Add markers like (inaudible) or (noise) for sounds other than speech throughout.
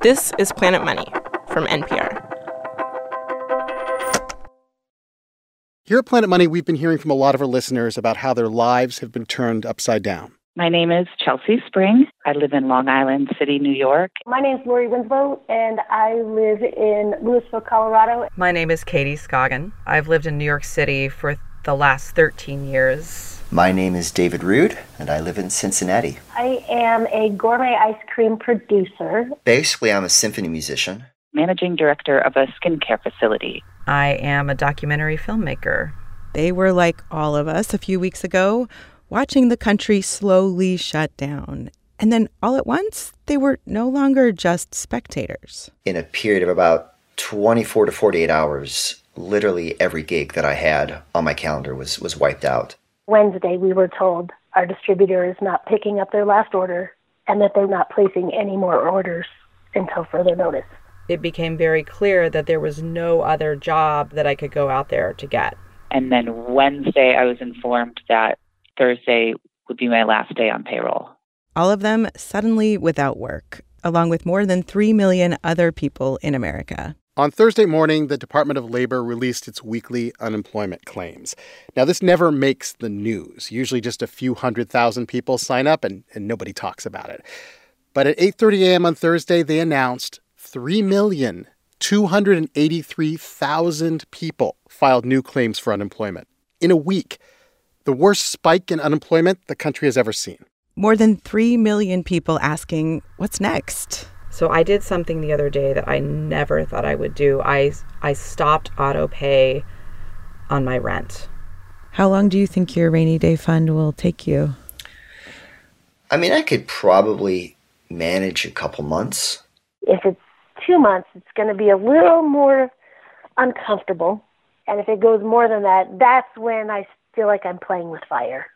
This is Planet Money from NPR. Here at Planet Money, we've been hearing from a lot of our listeners about how their lives have been turned upside down. My name is Chelsea Spring. I live in Long Island City, New York. My name is Lori Winslow, and I live in Louisville, Colorado. My name is Katie Scoggin. I've lived in New York City for the last 13 years. My name is David Rude, and I live in Cincinnati. I am a gourmet ice cream producer. Basically, I'm a symphony musician. Managing director of a skincare facility. I am a documentary filmmaker. They were like all of us a few weeks ago, watching the country slowly shut down. And then all at once, they were no longer just spectators. In a period of about 24 to 48 hours, literally every gig that I had on my calendar was, was wiped out. Wednesday, we were told our distributor is not picking up their last order and that they're not placing any more orders until further notice. It became very clear that there was no other job that I could go out there to get. And then Wednesday, I was informed that Thursday would be my last day on payroll. All of them suddenly without work, along with more than 3 million other people in America. On Thursday morning, the Department of Labor released its weekly unemployment claims. Now, this never makes the news. Usually just a few hundred thousand people sign up and, and nobody talks about it. But at 8:30 a.m. on Thursday, they announced 3,283,000 people filed new claims for unemployment in a week. The worst spike in unemployment the country has ever seen. More than 3 million people asking, what's next? So I did something the other day that I never thought I would do. I I stopped auto pay on my rent. How long do you think your rainy day fund will take you? I mean, I could probably manage a couple months. If it's two months, it's going to be a little more uncomfortable. And if it goes more than that, that's when I feel like I'm playing with fire.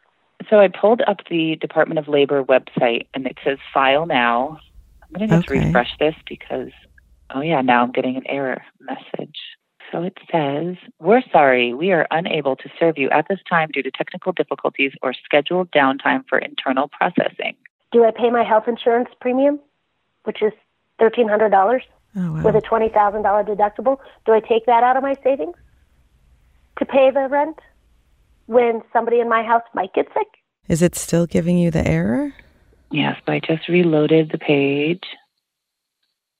So I pulled up the Department of Labor website and it says file now. I'm going to just Okay. refresh this because, oh yeah, now I'm getting an error message. So it says, We're sorry, we are unable to serve you at this time due to technical difficulties or scheduled downtime for internal processing. Do I pay my health insurance premium, which is $1,300 Oh, wow. with a $20,000 deductible? Do I take that out of my savings to pay the rent when somebody in my house might get sick? Is it still giving you the error? Yes, but I just reloaded the page.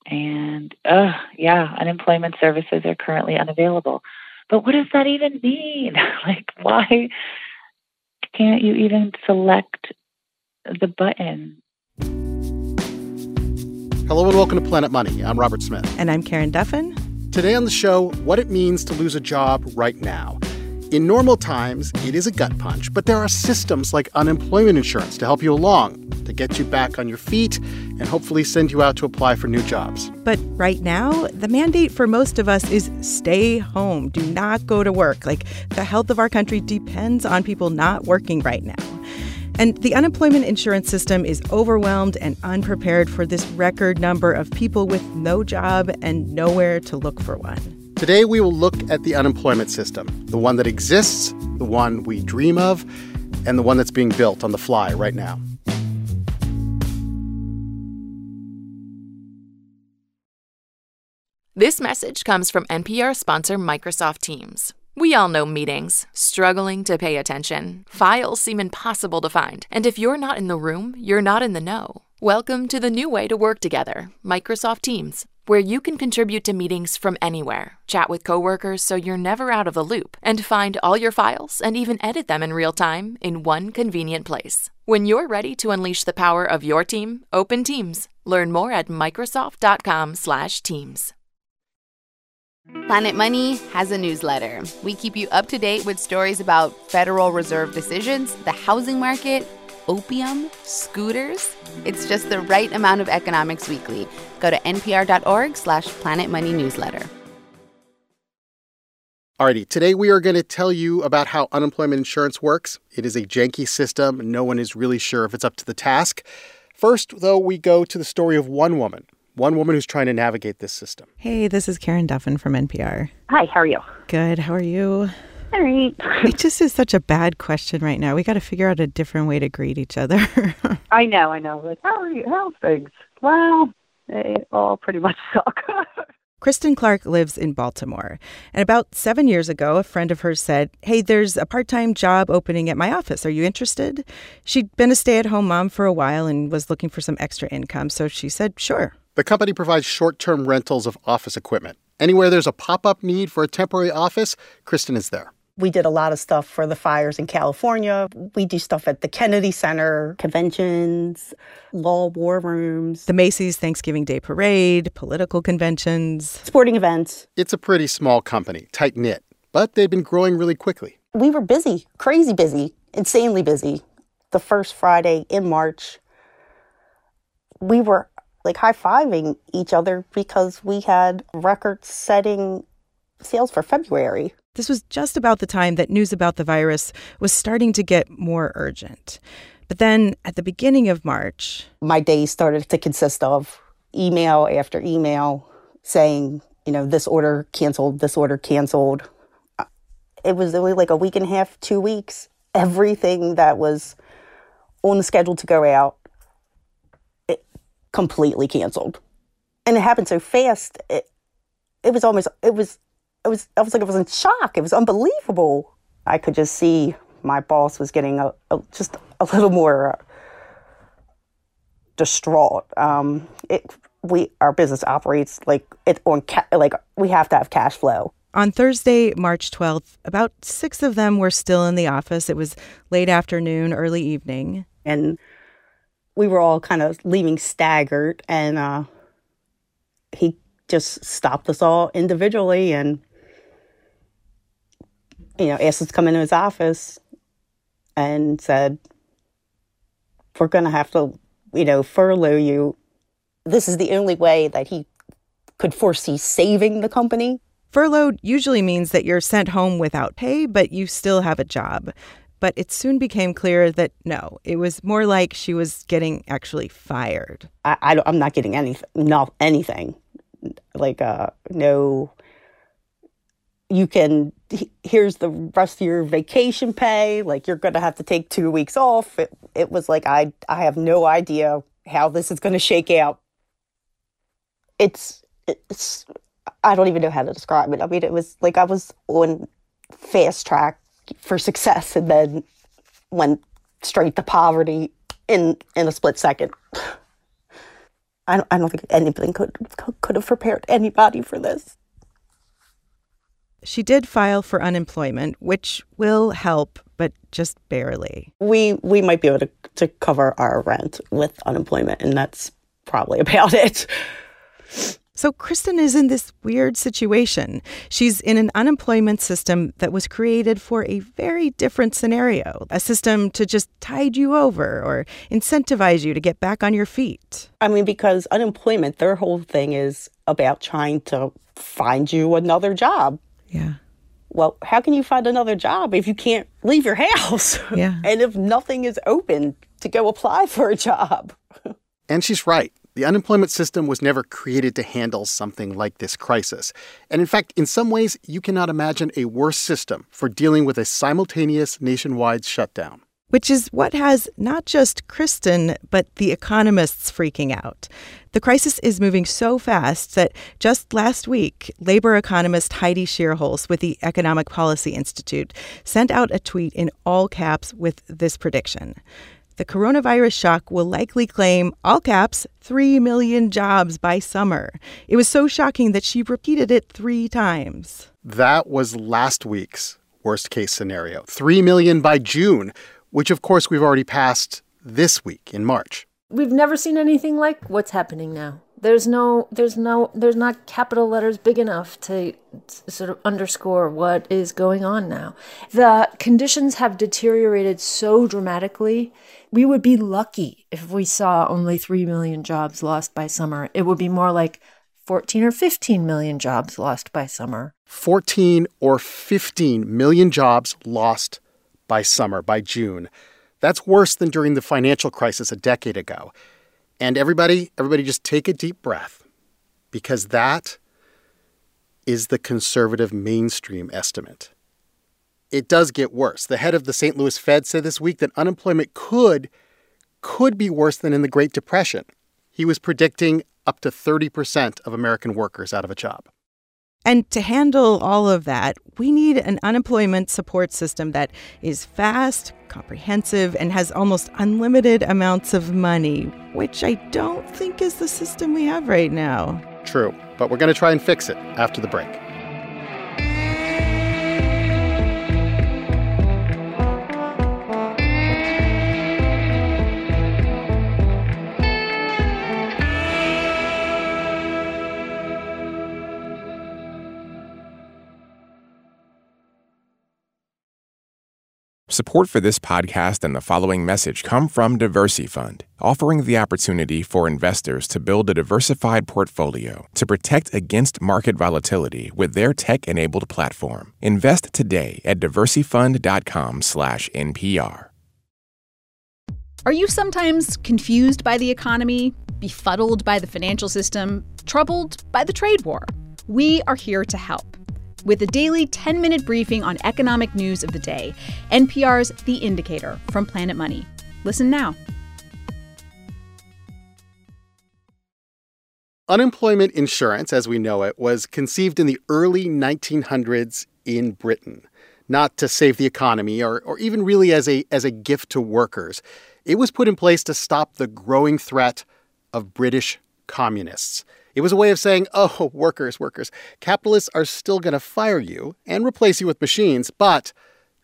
And, uh, yeah, unemployment services are currently unavailable. But what does that even mean? (laughs) like, why can't you even select the button? Hello and welcome to Planet Money. I'm Robert Smith. And I'm Karen Duffin. Today on the show, what it means to lose a job right now. In normal times, it is a gut punch, but there are systems like unemployment insurance to help you along, to get you back on your feet, and hopefully send you out to apply for new jobs. But right now, the mandate for most of us is stay home. Do not go to work. Like the health of our country depends on people not working right now. And the unemployment insurance system is overwhelmed and unprepared for this record number of people with no job and nowhere to look for one. Today, we will look at the unemployment system the one that exists, the one we dream of, and the one that's being built on the fly right now. This message comes from NPR sponsor Microsoft Teams. We all know meetings, struggling to pay attention. Files seem impossible to find, and if you're not in the room, you're not in the know. Welcome to the new way to work together, Microsoft Teams, where you can contribute to meetings from anywhere, chat with coworkers so you're never out of the loop, and find all your files and even edit them in real time in one convenient place. When you're ready to unleash the power of your team, open Teams. Learn more at microsoft.com/teams. Planet Money has a newsletter. We keep you up to date with stories about Federal Reserve decisions, the housing market, opium, scooters. It's just the right amount of economics weekly. Go to npr.org slash Planet Money newsletter. Alrighty, today we are going to tell you about how unemployment insurance works. It is a janky system. No one is really sure if it's up to the task. First, though, we go to the story of one woman, one woman who's trying to navigate this system. Hey, this is Karen Duffin from NPR. Hi, how are you? Good. How are you? All right. (laughs) It just is such a bad question right now. We got to figure out a different way to greet each other. (laughs) I know, I know. Like, how are you? How's things? Well, they all pretty much (laughs) suck. Kristen Clark lives in Baltimore. And about seven years ago, a friend of hers said, Hey, there's a part time job opening at my office. Are you interested? She'd been a stay at home mom for a while and was looking for some extra income. So she said, Sure. The company provides short term rentals of office equipment. Anywhere there's a pop up need for a temporary office, Kristen is there. We did a lot of stuff for the fires in California. We do stuff at the Kennedy Center, conventions, law war rooms, the Macy's Thanksgiving Day Parade, political conventions, sporting events. It's a pretty small company, tight knit, but they've been growing really quickly. We were busy, crazy busy, insanely busy. The first Friday in March, we were like high fiving each other because we had record setting sales for February. This was just about the time that news about the virus was starting to get more urgent. But then at the beginning of March, my days started to consist of email after email saying, you know, this order canceled, this order canceled. Uh, it was only like a week and a half, two weeks. Everything that was on the schedule to go out, it completely canceled. And it happened so fast. It, it was almost, it was it was I was like I was in shock. It was unbelievable. I could just see my boss was getting a, a just a little more uh, distraught. Um, it we our business operates like it on ca- like we have to have cash flow. On Thursday, March 12th, about six of them were still in the office. It was late afternoon, early evening. And we were all kind of leaving staggered. And uh, he just stopped us all individually and you know, asked us to come into his office and said, We're going to have to, you know, furlough you. This is the only way that he could foresee saving the company. Furloughed usually means that you're sent home without pay, but you still have a job. But it soon became clear that no, it was more like she was getting actually fired. I, I am not getting anything, not anything, like uh, no you can here's the rest of your vacation pay like you're going to have to take 2 weeks off. It, it was like i i have no idea how this is going to shake out. It's it's i don't even know how to describe it. I mean it was like i was on fast track for success and then went straight to poverty in in a split second. (sighs) I don't, I don't think anything could could have prepared anybody for this she did file for unemployment, which will help, but just barely. We we might be able to to cover our rent with unemployment, and that's probably (laughs) about it. So Kristen is in this weird situation. She's in an unemployment system that was created for a very different scenario, a system to just tide you over or incentivize you to get back on your feet. I mean, because unemployment, their whole thing is about trying to find you another job. Yeah. Well, how can you find another job if you can't leave your house? (laughs) Yeah. and if nothing is open to go apply for a job? and she's right. The unemployment system was never created to handle something like this crisis. And in fact, in some ways, you cannot imagine a worse system for dealing with a simultaneous nationwide shutdown which is what has not just Kristen, but the economists freaking out. The crisis is moving so fast that just last week, labor economist Heidi Shierholz with the Economic Policy Institute sent out a tweet in all caps with this prediction. The coronavirus shock will likely claim, all caps, 3 million jobs by summer. It was so shocking that she repeated it three times. That was last week's worst case scenario 3 million by June which of course we've already passed this week in March. We've never seen anything like what's happening now. There's no, there's no, there's not capital letters big enough to sort of underscore what is going on now. The conditions have deteriorated so dramatically. We would be lucky if we saw only 3 million jobs lost by summer. It would be more like 14 or 15 million jobs lost by summer. 14 or 15 million jobs lost by summer, by June. That's worse than during the financial crisis a decade ago. And everybody, everybody just take a deep breath because that is the conservative mainstream estimate. It does get worse. The head of the St. Louis Fed said this week that unemployment could could be worse than in the Great Depression. he was predicting up to 30% of American workers out of a job. And to handle all of that, we need an unemployment support system that is fast, comprehensive, and has almost unlimited amounts of money, which I don't think is the system we have right now. True, but we're going to try and fix it after the break. Support for this podcast and the following message come from DiversyFund, Fund, offering the opportunity for investors to build a diversified portfolio to protect against market volatility with their tech-enabled platform. Invest today at diversyfund.com/npr. Are you sometimes confused by the economy, befuddled by the financial system, troubled by the trade war? We are here to help with a daily 10 minute briefing on economic news of the day. NPR's The Indicator from Planet Money. Listen now. Unemployment insurance, as we know it, was conceived in the early 1900s in Britain, not to save the economy or, or even really as a, as a gift to workers. It was put in place to stop the growing threat of British communists. It was a way of saying, oh, workers, workers, capitalists are still going to fire you and replace you with machines, but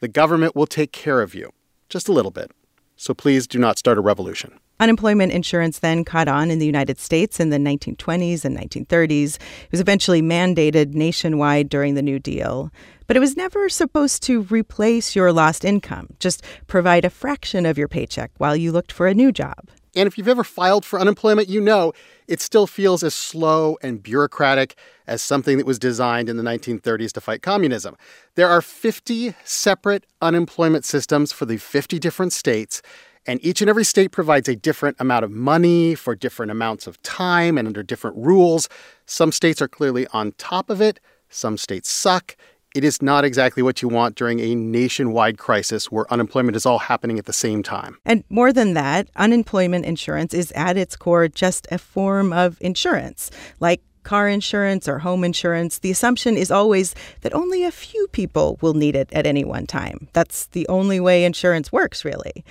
the government will take care of you just a little bit. So please do not start a revolution. Unemployment insurance then caught on in the United States in the 1920s and 1930s. It was eventually mandated nationwide during the New Deal. But it was never supposed to replace your lost income, just provide a fraction of your paycheck while you looked for a new job. And if you've ever filed for unemployment, you know it still feels as slow and bureaucratic as something that was designed in the 1930s to fight communism. There are 50 separate unemployment systems for the 50 different states, and each and every state provides a different amount of money for different amounts of time and under different rules. Some states are clearly on top of it, some states suck. It is not exactly what you want during a nationwide crisis where unemployment is all happening at the same time. And more than that, unemployment insurance is at its core just a form of insurance, like car insurance or home insurance, the assumption is always that only a few people will need it at any one time. That's the only way insurance works, really.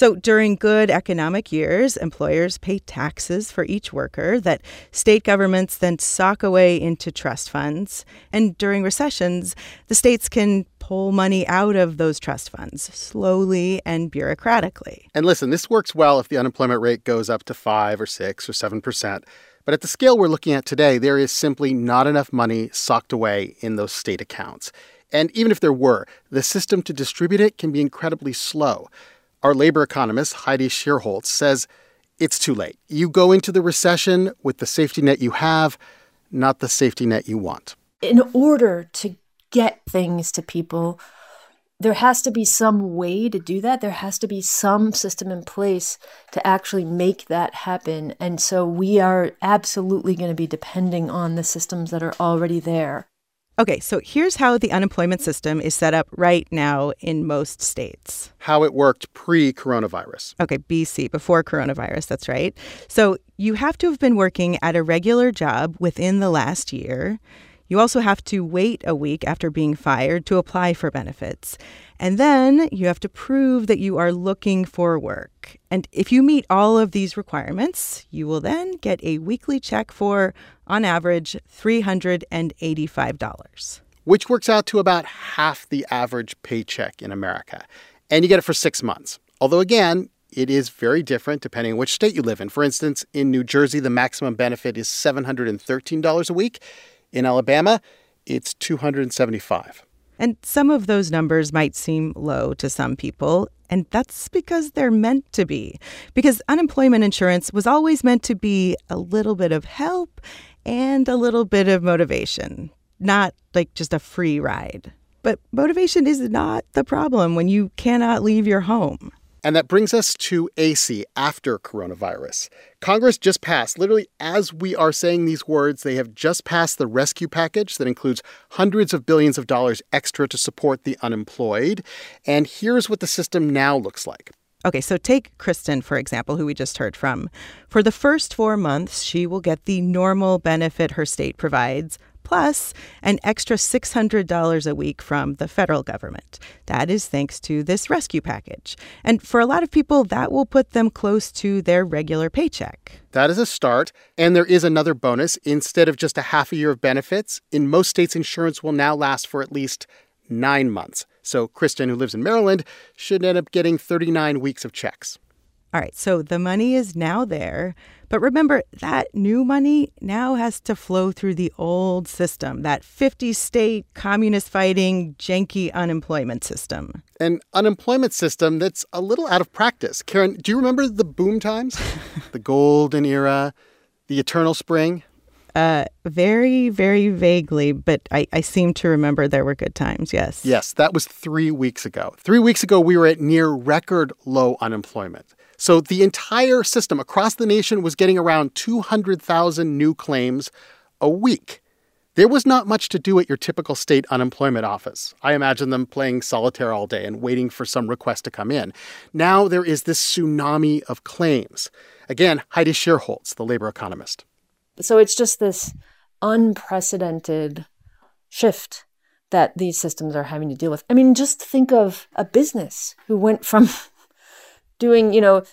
So during good economic years, employers pay taxes for each worker that state governments then sock away into trust funds. And during recessions, the states can pull money out of those trust funds slowly and bureaucratically. And listen, this works well if the unemployment rate goes up to 5 or 6 or 7%. But at the scale we're looking at today, there is simply not enough money socked away in those state accounts. And even if there were, the system to distribute it can be incredibly slow. Our labor economist, Heidi Shierholz, says it's too late. You go into the recession with the safety net you have, not the safety net you want. In order to get things to people, there has to be some way to do that. There has to be some system in place to actually make that happen. And so we are absolutely going to be depending on the systems that are already there. Okay, so here's how the unemployment system is set up right now in most states. How it worked pre coronavirus. Okay, BC, before coronavirus, that's right. So you have to have been working at a regular job within the last year. You also have to wait a week after being fired to apply for benefits. And then you have to prove that you are looking for work. And if you meet all of these requirements, you will then get a weekly check for, on average, $385. Which works out to about half the average paycheck in America. And you get it for six months. Although, again, it is very different depending on which state you live in. For instance, in New Jersey, the maximum benefit is $713 a week. In Alabama, it's 275. And some of those numbers might seem low to some people, and that's because they're meant to be. Because unemployment insurance was always meant to be a little bit of help and a little bit of motivation, not like just a free ride. But motivation is not the problem when you cannot leave your home. And that brings us to AC after coronavirus. Congress just passed, literally as we are saying these words, they have just passed the rescue package that includes hundreds of billions of dollars extra to support the unemployed. And here's what the system now looks like Okay, so take Kristen, for example, who we just heard from. For the first four months, she will get the normal benefit her state provides, plus an extra $600 a week from the federal government. That is thanks to this rescue package. And for a lot of people, that will put them close to their regular paycheck. That is a start. And there is another bonus. Instead of just a half a year of benefits, in most states, insurance will now last for at least nine months. So Kristen, who lives in Maryland, should end up getting 39 weeks of checks. All right, so the money is now there. But remember, that new money now has to flow through the old system, that 50 state communist fighting, janky unemployment system. An unemployment system that's a little out of practice. Karen, do you remember the boom times? (laughs) the golden era, the eternal spring? Uh, very, very vaguely, but I, I seem to remember there were good times, yes. Yes, that was three weeks ago. Three weeks ago, we were at near record low unemployment. So the entire system across the nation was getting around 200,000 new claims a week. There was not much to do at your typical state unemployment office. I imagine them playing solitaire all day and waiting for some request to come in. Now there is this tsunami of claims. Again, Heidi Shierholz, the labor economist. So it's just this unprecedented shift that these systems are having to deal with. I mean, just think of a business who went from (laughs) doing, you know,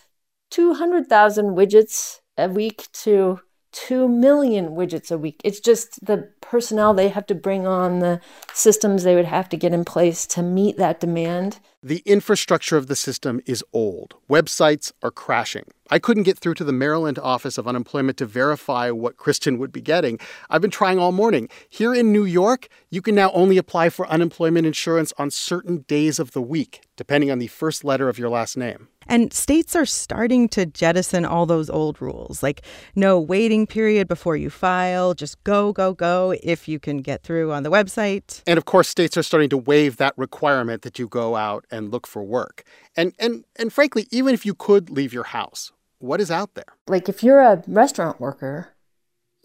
200,000 widgets a week to 2 million widgets a week. It's just the personnel they have to bring on, the systems they would have to get in place to meet that demand. The infrastructure of the system is old. Websites are crashing. I couldn't get through to the Maryland Office of Unemployment to verify what Kristen would be getting. I've been trying all morning. Here in New York, you can now only apply for unemployment insurance on certain days of the week, depending on the first letter of your last name. And states are starting to jettison all those old rules, like no waiting period before you file, just go, go, go if you can get through on the website. And of course, states are starting to waive that requirement that you go out and look for work. And and and frankly, even if you could leave your house, what is out there? Like if you're a restaurant worker,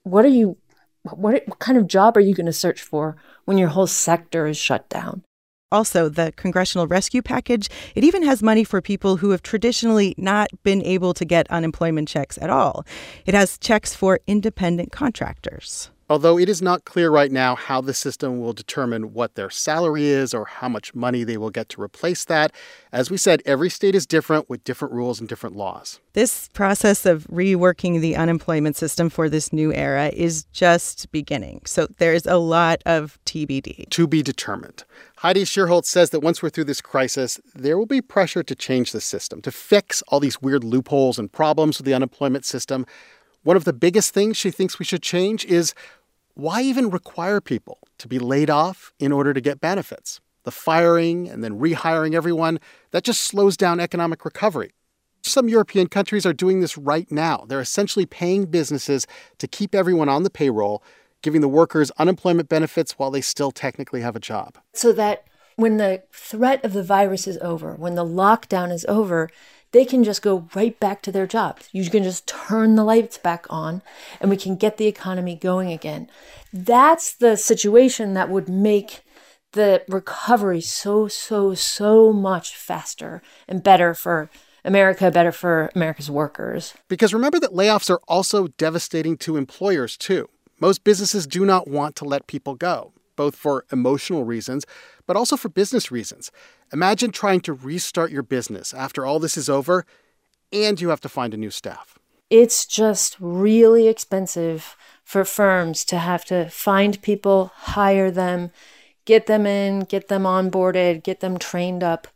what are you what, what kind of job are you going to search for when your whole sector is shut down? Also, the Congressional Rescue Package, it even has money for people who have traditionally not been able to get unemployment checks at all. It has checks for independent contractors. Although it is not clear right now how the system will determine what their salary is or how much money they will get to replace that. As we said, every state is different with different rules and different laws. This process of reworking the unemployment system for this new era is just beginning. So there's a lot of TBD. To be determined. Heidi Shierholz says that once we're through this crisis, there will be pressure to change the system, to fix all these weird loopholes and problems with the unemployment system. One of the biggest things she thinks we should change is why even require people to be laid off in order to get benefits? The firing and then rehiring everyone, that just slows down economic recovery. Some European countries are doing this right now. They're essentially paying businesses to keep everyone on the payroll, giving the workers unemployment benefits while they still technically have a job. So that when the threat of the virus is over, when the lockdown is over, they can just go right back to their jobs. You can just turn the lights back on and we can get the economy going again. That's the situation that would make the recovery so, so, so much faster and better for America, better for America's workers. Because remember that layoffs are also devastating to employers, too. Most businesses do not want to let people go, both for emotional reasons, but also for business reasons. Imagine trying to restart your business after all this is over and you have to find a new staff. It's just really expensive for firms to have to find people, hire them, get them in, get them onboarded, get them trained up.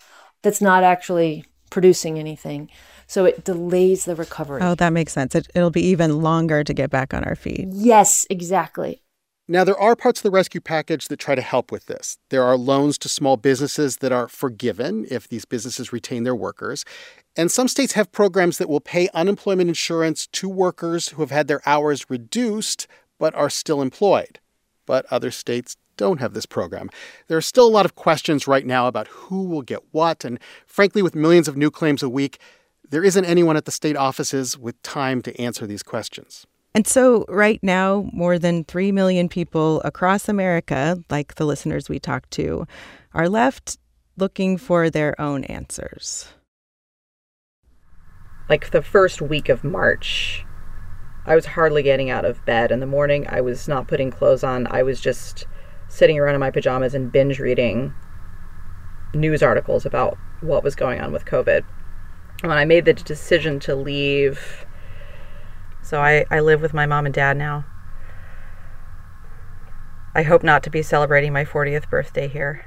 That's not actually producing anything. So it delays the recovery. Oh, that makes sense. It, it'll be even longer to get back on our feet. Yes, exactly. Now, there are parts of the rescue package that try to help with this. There are loans to small businesses that are forgiven if these businesses retain their workers. And some states have programs that will pay unemployment insurance to workers who have had their hours reduced but are still employed. But other states don't have this program. There are still a lot of questions right now about who will get what. And frankly, with millions of new claims a week, there isn't anyone at the state offices with time to answer these questions. And so, right now, more than 3 million people across America, like the listeners we talked to, are left looking for their own answers. like the first week of March, I was hardly getting out of bed in the morning. I was not putting clothes on. I was just sitting around in my pajamas and binge reading news articles about what was going on with COVID. When I made the decision to leave, so I, I live with my mom and dad now. I hope not to be celebrating my 40th birthday here.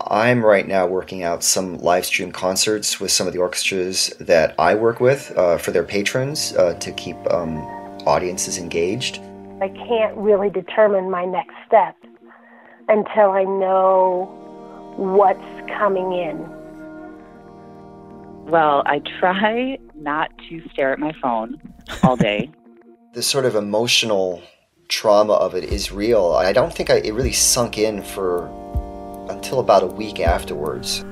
I'm right now working out some live stream concerts with some of the orchestras that I work with uh, for their patrons uh, to keep um, audiences engaged. I can't really determine my next step until I know what's coming in. Well, I try not to stare at my phone all day. (laughs) the sort of emotional trauma of it is real. I don't think I, it really sunk in for until about a week afterwards.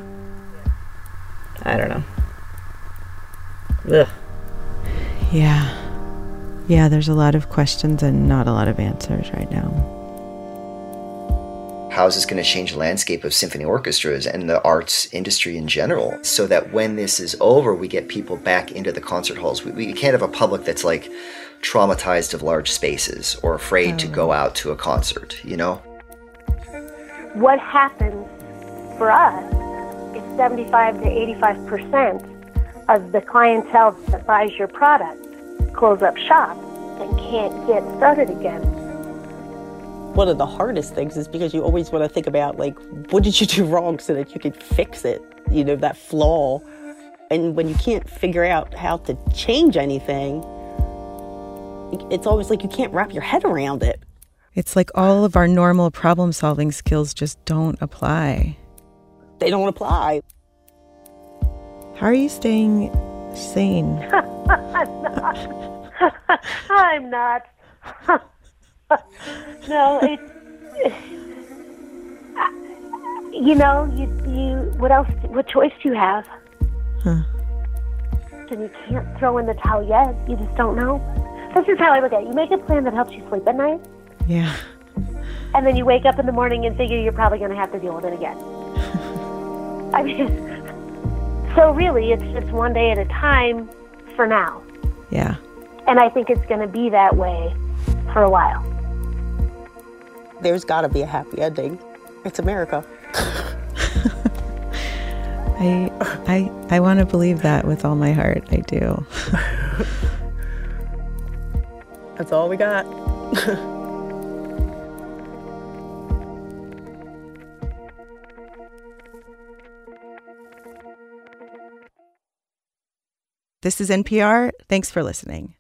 I don't know. Ugh. Yeah. Yeah, there's a lot of questions and not a lot of answers right now. How is this going to change the landscape of symphony orchestras and the arts industry in general? So that when this is over, we get people back into the concert halls. We, we can't have a public that's like traumatized of large spaces or afraid to go mm. out to a concert, you know? What happens for us is 75 to 85 percent of the clientele that buys your product close up shop and can't get started again. One of the hardest things is because you always want to think about like what did you do (laughs) wrong so that you could fix it, you know, that flaw. And when you can't figure out how to change anything, it's always like you can't wrap your head around it. It's like all of our normal problem solving skills just don't apply. They don't apply. How are you staying sane? (laughs) I'm not. (laughs) I'm not. No, it. You know, you you. What else? What choice do you have? Huh. And you can't throw in the towel yet. You just don't know. This is how I look at it. You make a plan that helps you sleep at night, Yeah. and then you wake up in the morning and figure you're probably going to have to deal with it again. (laughs) I mean, so really, it's just one day at a time for now. Yeah. And I think it's going to be that way for a while. There's got to be a happy ending. It's America. (laughs) I I I want to believe that with all my heart. I do. (laughs) That's all we got. (laughs) This is NPR. Thanks for listening.